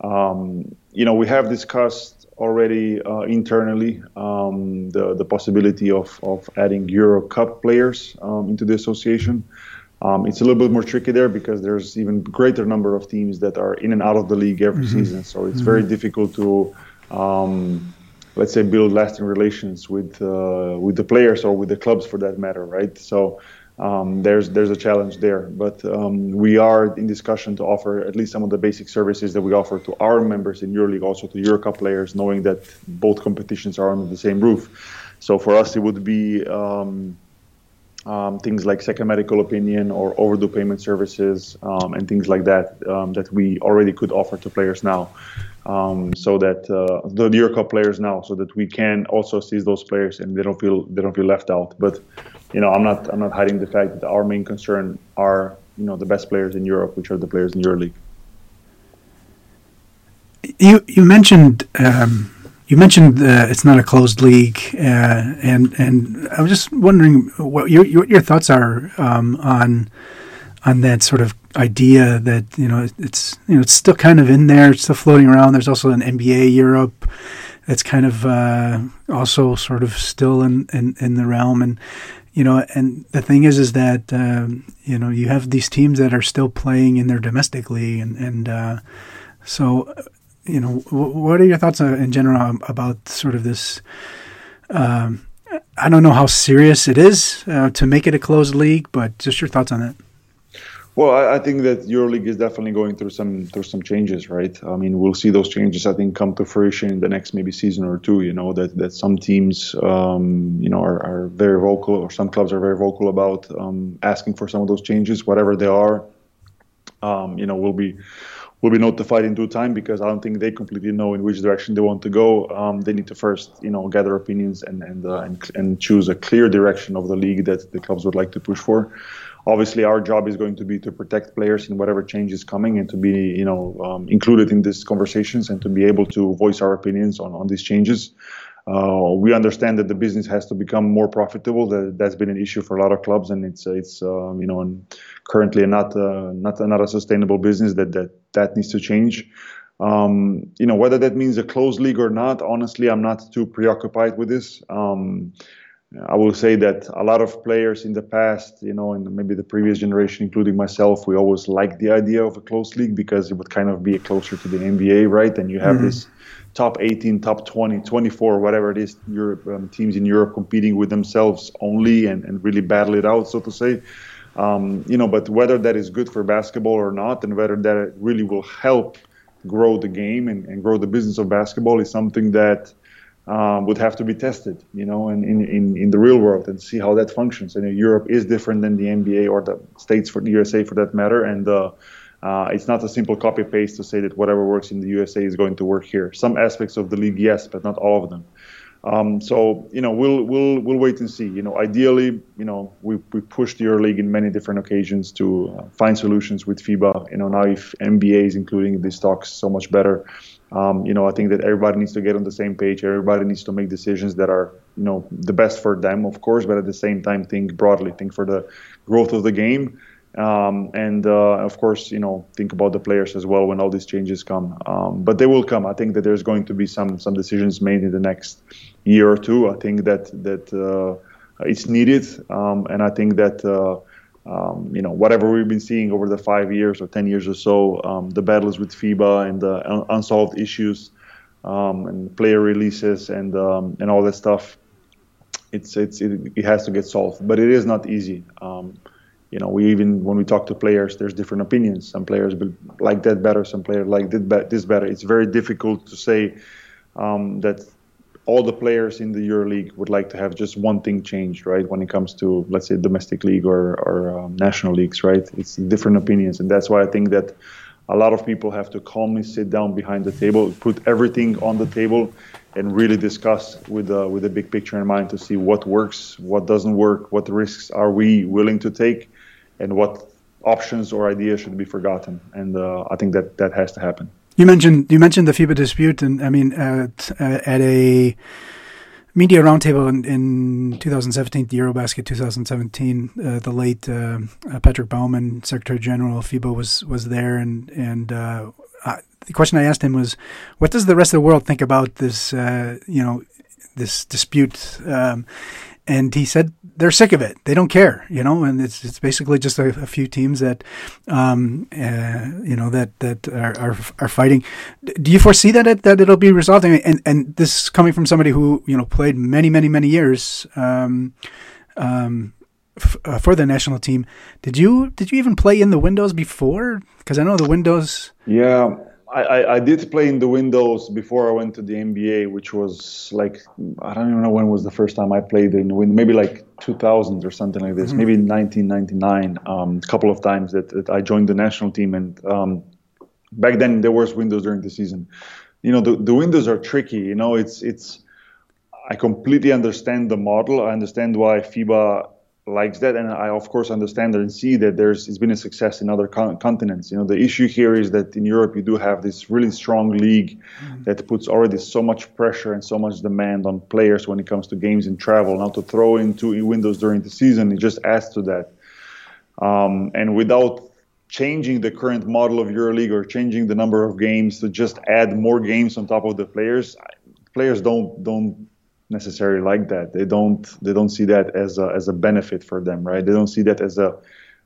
Um, you know, we have discussed already uh, internally um, the the possibility of of adding Euro Cup players um, into the association. Um, it's a little bit more tricky there because there's even greater number of teams that are in and out of the league every mm-hmm. season. So it's mm-hmm. very difficult to, um, let's say, build lasting relations with uh, with the players or with the clubs for that matter, right? So um, there's there's a challenge there, but um, we are in discussion to offer at least some of the basic services that we offer to our members in EuroLeague, also to EuroCup players, knowing that both competitions are under the same roof. So for us, it would be um, um, things like second medical opinion or overdue payment services um, and things like that um, that we already could offer to players now. Um, so that uh, the Euro Cup players now, so that we can also assist those players and they don't feel they don't feel left out. But you know, I'm not I'm not hiding the fact that our main concern are you know the best players in Europe, which are the players in EuroLeague. You you mentioned um, you mentioned uh, it's not a closed league, uh, and and I was just wondering what your your, thoughts are um, on on that sort of idea that you know it's you know it's still kind of in there, it's still floating around. There's also an NBA Europe that's kind of uh, also sort of still in, in in the realm, and you know, and the thing is, is that um, you know you have these teams that are still playing in their domestic league, and and uh, so you know, what are your thoughts uh, in general about sort of this? Um, I don't know how serious it is uh, to make it a closed league, but just your thoughts on that. Well, I, I think that EuroLeague is definitely going through some through some changes, right? I mean, we'll see those changes. I think come to fruition in the next maybe season or two. You know that that some teams, um, you know, are, are, very vocal, or some clubs are very vocal about um, asking for some of those changes, whatever they are. Um, you know, we'll be will be notified in due time because I don't think they completely know in which direction they want to go. Um, they need to first, you know, gather opinions and and, uh, and and choose a clear direction of the league that the clubs would like to push for. Obviously, our job is going to be to protect players in whatever change is coming and to be, you know, um, included in these conversations and to be able to voice our opinions on on these changes. Uh, we understand that the business has to become more profitable. That, that's been an issue for a lot of clubs, and it's it's um, you know currently not uh, not not a sustainable business. That that that needs to change. Um, you know whether that means a closed league or not. Honestly, I'm not too preoccupied with this. Um, I will say that a lot of players in the past, you know, and maybe the previous generation, including myself, we always liked the idea of a close league because it would kind of be closer to the NBA, right? And you have mm-hmm. this top 18, top 20, 24, whatever it is, Europe um, teams in Europe competing with themselves only and, and really battle it out, so to say. Um, you know, but whether that is good for basketball or not, and whether that really will help grow the game and, and grow the business of basketball is something that um, would have to be tested, you know, in, in, in the real world and see how that functions. And Europe is different than the NBA or the states for the USA for that matter. And uh, uh, it's not a simple copy paste to say that whatever works in the USA is going to work here. Some aspects of the league, yes, but not all of them. Um, so you know we'll we'll we'll wait and see. You know, ideally, you know we we pushed the EuroLeague in many different occasions to uh, find solutions with FIBA. You know, now if NBA is including these talks, so much better. Um, you know, I think that everybody needs to get on the same page. Everybody needs to make decisions that are, you know, the best for them, of course, but at the same time, think broadly, think for the growth of the game, um, and uh, of course, you know, think about the players as well when all these changes come. Um, but they will come. I think that there's going to be some some decisions made in the next year or two. I think that that uh, it's needed, um, and I think that. Uh, um, you know, whatever we've been seeing over the five years or 10 years or so, um, the battles with FIBA and the un- unsolved issues um, and player releases and and all that stuff, it's, it's, it, it, has to get solved. But it is not easy. You know, we even, when we talk to players, there's different opinions. Some players like that better, some players like this better. It's very difficult to say um, that all the players in the EuroLeague would like to have just one thing changed, right? When it comes to, let's say, domestic league or, or um, national leagues, right? It's different opinions, and that's why I think that a lot of people have to calmly sit down behind the table, put everything on the table, and really discuss with uh, with the big picture in mind to see what works, what doesn't work, what risks are we willing to take, and what options or ideas should be forgotten. And uh, I think that that has to happen. You mentioned you mentioned the FIBA dispute, and I mean at uh, at a media roundtable in, in 2017, the EuroBasket 2017, uh, the late uh, Patrick Baumann, Secretary General of FIBA, was was there, and and uh, The question I asked him was, what does the rest of the world think about this? Uh, you know, this dispute. Um, and he said they're sick of it. They don't care, you know, and it's it's basically just a, a few teams that, um, uh, you know, that that are, are, are fighting. Do you foresee that it, that it'll be resolved? And and this coming from somebody who you know played many many many years. Um, um, f- uh, for the national team, did you did you even play in the windows before? Because I know the windows. Yeah, I, I, did play in the windows before I went to the NBA, which was like I don't even know when was the first time I played in the window, maybe like 2000 or something like this, mm-hmm. maybe 1999. Um, a couple of times that, that, I joined the national team, and um, back then there was windows during the season. You know, the, the windows are tricky. You know, it's it's. I completely understand the model. I understand why FIBA likes that, and I of course understand and see that there's it's been a success in other con- continents. You know, the issue here is that in Europe you do have this really strong league mm-hmm. that puts already so much pressure and so much demand on players when it comes to games and travel. Now to throw in two windows during the season, it just adds to that. Um, and without changing the current model of EuroLeague or changing the number of games to just add more games on top of the players, players don't don't necessarily like that. They don't they don't see that as a, as a benefit for them, right? They don't see that as a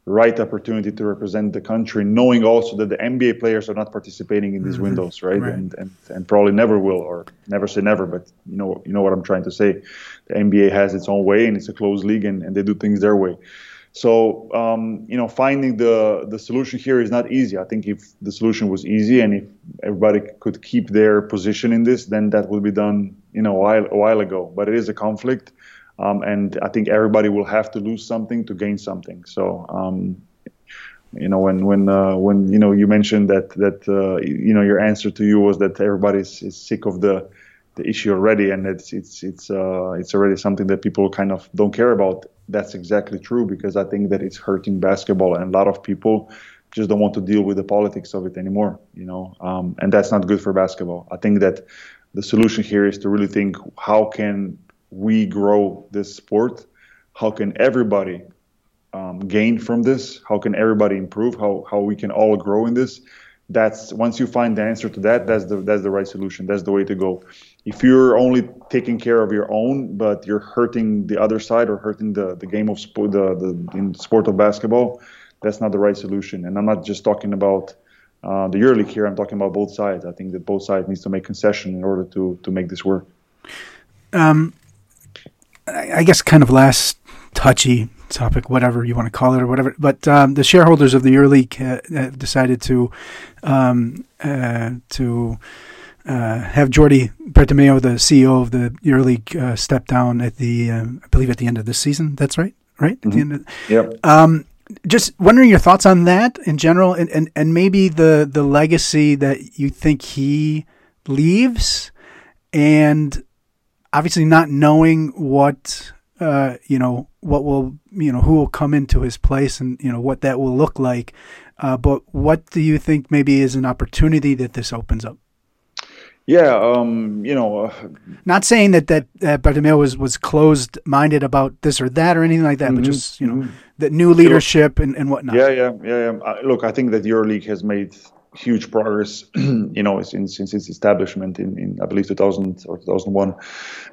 right opportunity to represent the country, knowing also that the NBA players are not participating in these mm-hmm. windows, right? right? And, and and probably never will, or never say never, but you know you know what I'm trying to say. The NBA has its own way, and it's a closed league, and, and they do things their way. So um, you know, finding the the solution here is not easy. I think if the solution was easy and if everybody could keep their position in this, then that would be done you know a while a while ago. But it is a conflict, um, and I think everybody will have to lose something to gain something. So. Um, you know when when uh, when you know you mentioned that that uh, you know your answer to you was that everybody is, sick of the the issue already and it's it's it's uh, it's already something that people kind of don't care about that's exactly true because I think that it's hurting basketball, and a lot of people just don't want to deal with the politics of it anymore. You know, um, and that's not good for basketball. I think that the solution here is to really think how can we grow this sport? How can everybody um, gain from this? How can everybody improve? How how we can all grow in this? That's once you find the answer to that, that's the that's the right solution. That's the way to go. If you're only taking care of your own, but you're hurting the other side or hurting the, the game of sport, the the in sport of basketball, that's not the right solution. And I'm not just talking about uh, the yearly here. I'm talking about both sides. I think that both sides needs to make concession in order to to make this work. Um, I guess kind of last touchy topic, whatever you want to call it or whatever. But um, the shareholders of the EuroLeague have decided to um, uh, to uh, have Jordi Bertomeu, the CEO of the EuroLeague, uh, step down at the um, I believe at the end of this season. That's right, right? Mm-hmm. At the end of, Yep. um, just wondering your thoughts on that in general, and, and, and maybe the the legacy that you think he leaves, and obviously not knowing what uh, you know what will you know who will come into his place and you know what that will look like. Uh, but what do you think maybe is an opportunity that this opens up? Yeah, um, you know, uh, Not saying that that uh, Bertomeu was was closed minded about this or that or anything like that, but Mhm, just you know mhm. the new leadership and, and whatnot. Yeah, yeah, yeah. yeah. Uh, look, I think that EuroLeague has made huge progress, you know, since since its establishment in, in I believe 2000 or 2001,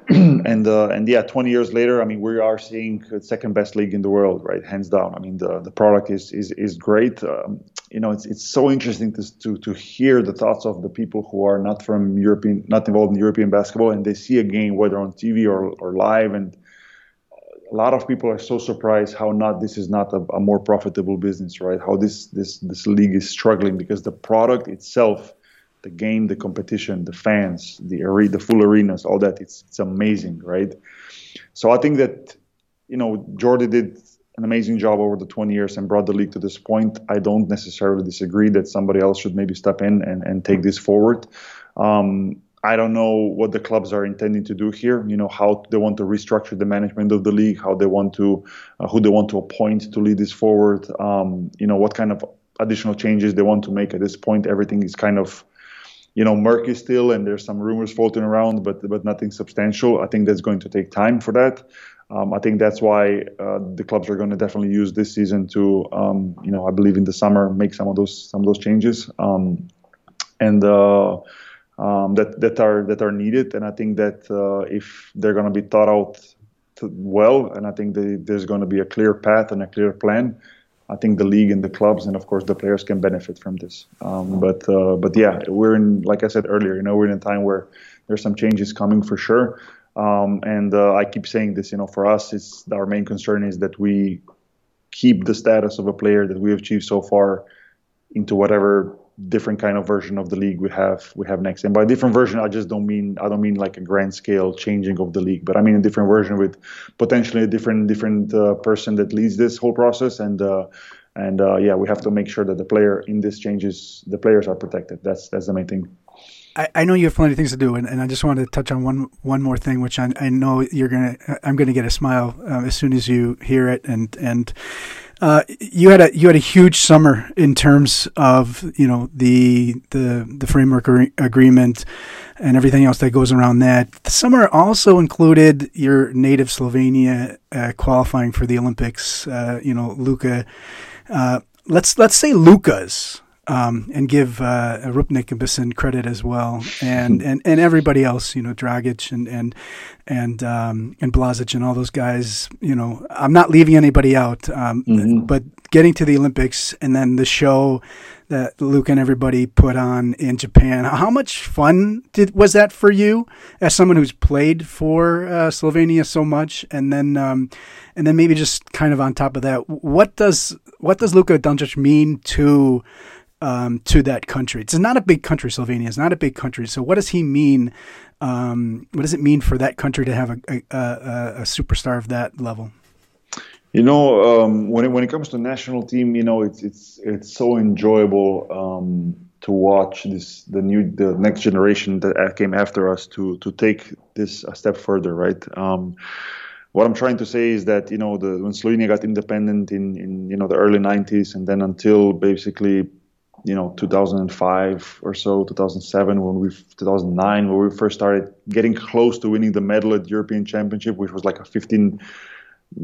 and uh, and yeah, 20 years later, I mean, we are seeing second best league in the world, right, hands down. I mean, the the product is is is great. Um, you know, it's it's so interesting to to to hear the thoughts of the people who are not from European, not involved in European basketball, and they see a game whether on TV or or live and a lot of people are so surprised how not this is not a, a, more profitable business, right? How this this this league is struggling because the product itself, the game, the competition, the fans, the arena, the full arenas, all that it's it's amazing, right? So I think that you know Jordi did an amazing job over the 20 years and brought the league to this point. I don't necessarily disagree that somebody else should maybe step in and, and take this forward. Um, I don't know what the clubs are intending to do here. You know how they want to restructure the management of the league, how they want to, uh, who they want to appoint to lead this forward. Um, you know what kind of additional changes they want to make at this point. Everything is kind of, you know, murky still, and there's some rumors floating around, but but nothing substantial. I think that's going to take time for that. Um, I think that's why uh, the clubs are going to definitely use this season to, um, you know, I believe in the summer make some of those some of those changes. Um, and uh, um, that that are that are needed. And I think that uh, if they're going to be thought out well, and I think they, there's going to be a clear path and a clear plan. I think the league and the clubs and of course the players can benefit from this. Um, but uh, but yeah, we're in like I said earlier, you know, we're in a time where there's some changes coming for sure. Um, and uh, I keep saying this, you know, for us, it's our main concern is that we keep the status of a player that we have achieved so far into whatever different kind of version of the league we have we have next. And by different version i just don't mean i don't mean like a grand scale changing of the league but i mean a different version with potentially a different different uh, person that leads this whole process. And uh, and uh, yeah we have to make sure that the player in this changes the players are protected. That's that's the main thing. I, I know you have plenty of things to do, and, and I just wanted to touch on one one more thing, which I, I know you're gonna. I'm gonna get a smile uh, as soon as you hear it, and and uh, you had a you had a huge summer in terms of you know the the the framework agreement and everything else that goes around that. The summer also included your native Slovenia uh, qualifying for the Olympics. Uh, you know, Luka. Uh, let's let's say Luka's um, and give uh, Rupnik and Bisson credit as well, and, and, and everybody else, you know, Dragic and and and um, and Blazic and all those guys. You know, I'm not leaving anybody out, um, mm-hmm. but getting to the Olympics and then the show that Luke and everybody put on in Japan. How much fun did was that for you, as someone who's played for uh, Slovenia so much, and then um, and then maybe just kind of on top of that, what does what does Luka Doncic mean to um, to that country. It's not a big country. Slovenia is not a big country. So what does he mean? Um, what does it mean for that country to have a, a, a, a superstar of that level? You know, um, when it, when it comes to national team, you know, it's it's it's so enjoyable um, to watch this the new the next generation that came after us to to take this a step further, right? Um, what I'm trying to say is that you know the when Slovenia got independent in in you know the early 90s and then until basically you know 2005 or so 2007 when we 2009 when we first started getting close to winning the medal at European Championship which was like a 15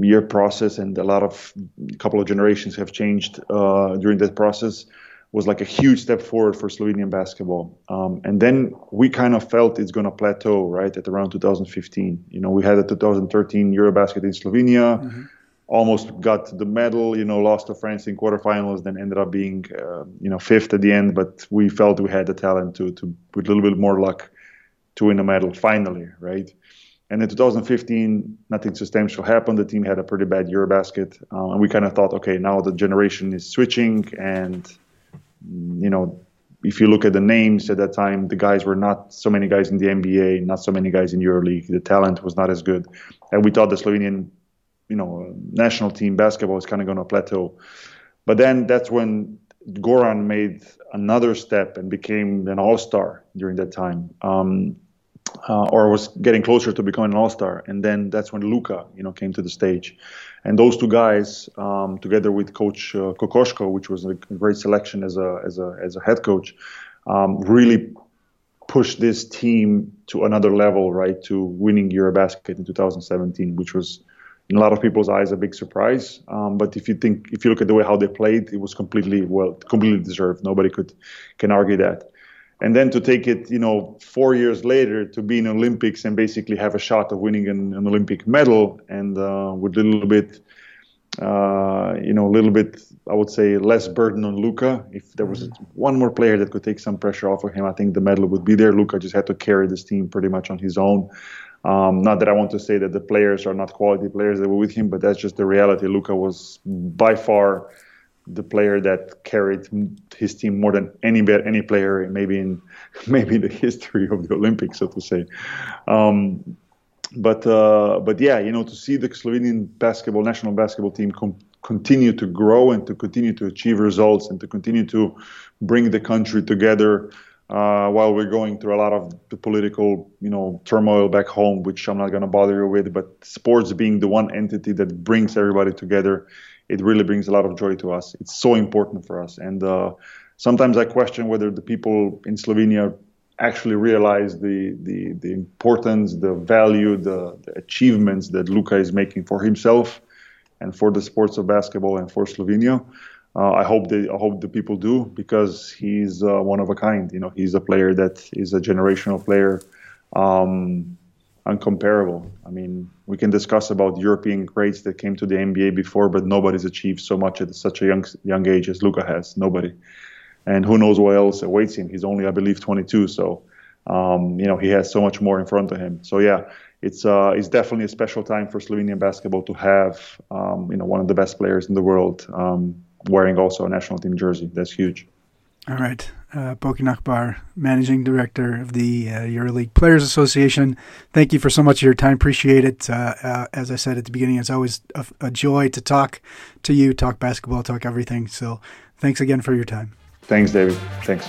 year process and a lot of a couple of generations have changed uh, during that process was like a huge step forward for Slovenian basketball. Um, and then we kind of felt it's going to plateau right at around 2015. You know, we had a 2013 Eurobasket in Slovenia. Mm-hmm almost got the medal, you know, lost to France in quarterfinals, then ended up being, uh, you know, fifth at the end. But we felt we had the talent to, to with a little bit more luck to win a medal finally, right? And in 2015, nothing substantial happened. The team had a pretty bad Eurobasket, uh, and we kind of thought, okay, now the generation is switching, and you know, if you look at the names at that time, the guys were not so many guys in the NBA, not so many guys in EuroLeague. The talent was not as good, and we thought the Slovenian you know national team basketball is kind of going to plateau. But then that's when Goran made another step and became an all star during that time, um, uh, or was getting closer to becoming an all star. And then that's when Luka, you know, came to the stage. And those two guys, um, together with Coach uh, Kokoškov, which was a great selection as a as a as a head coach, um, really pushed this team to another level, right, to winning Eurobasket in 2017, which was in a lot of people's eyes a big surprise. Um, but if you think, if you look at the way how they played, it was completely well, completely deserved. Nobody could can argue that. And then to take it, you know, four years later to be in Olympics and basically have a shot of winning an, an Olympic medal, and uh, with a little bit, uh, you know, a little bit, I would say, less burden on Luka. If there was one more player that could take some pressure off of him, I think the medal would be there. Luka just had to carry this team pretty much on his own. Um, not that I want to say that the players are not quality players that were with him, but that's just the reality. Luka was by far the player that carried his team more than any any player, maybe in maybe the history of the Olympics, so to say. Um, but uh, but yeah, you know, to see the Slovenian basketball national basketball team com- continue to grow and to continue to achieve results and to continue to bring the country together uh, while we're going through a lot of the political, you know, turmoil back home, which I'm not going to bother you with. But sports being the one entity that brings everybody together, it really brings a lot of joy to us. It's so important for us, and uh, sometimes I question whether the people in Slovenia actually realize the the, the importance, the value, the, the achievements that Luka is making for himself and for the sports of basketball and for Slovenia uh, I hope they, I hope the people do because he's uh, one of a kind. You know, he's a player that is a generational player, um, uncomparable. I mean, we can discuss about European greats that came to the NBA before, but nobody's achieved so much at such a young young age as Luka has. Nobody, and who knows what else awaits him? He's only, I believe, 22. So, um, you know, he has so much more in front of him. So yeah. It's, uh, it's definitely a special time for Slovenian basketball to have um, you know one of the best players in the world um, wearing also a national team jersey. That's huge. All right. Uh, Boki Nachbar, Managing Director of the uh, EuroLeague Players Association. Thank you for so much of your time. Appreciate it. Uh, uh, as I said at the beginning, it's always a, a, joy to talk to you, talk basketball, talk everything. So thanks again for your time. Thanks, David. Thanks.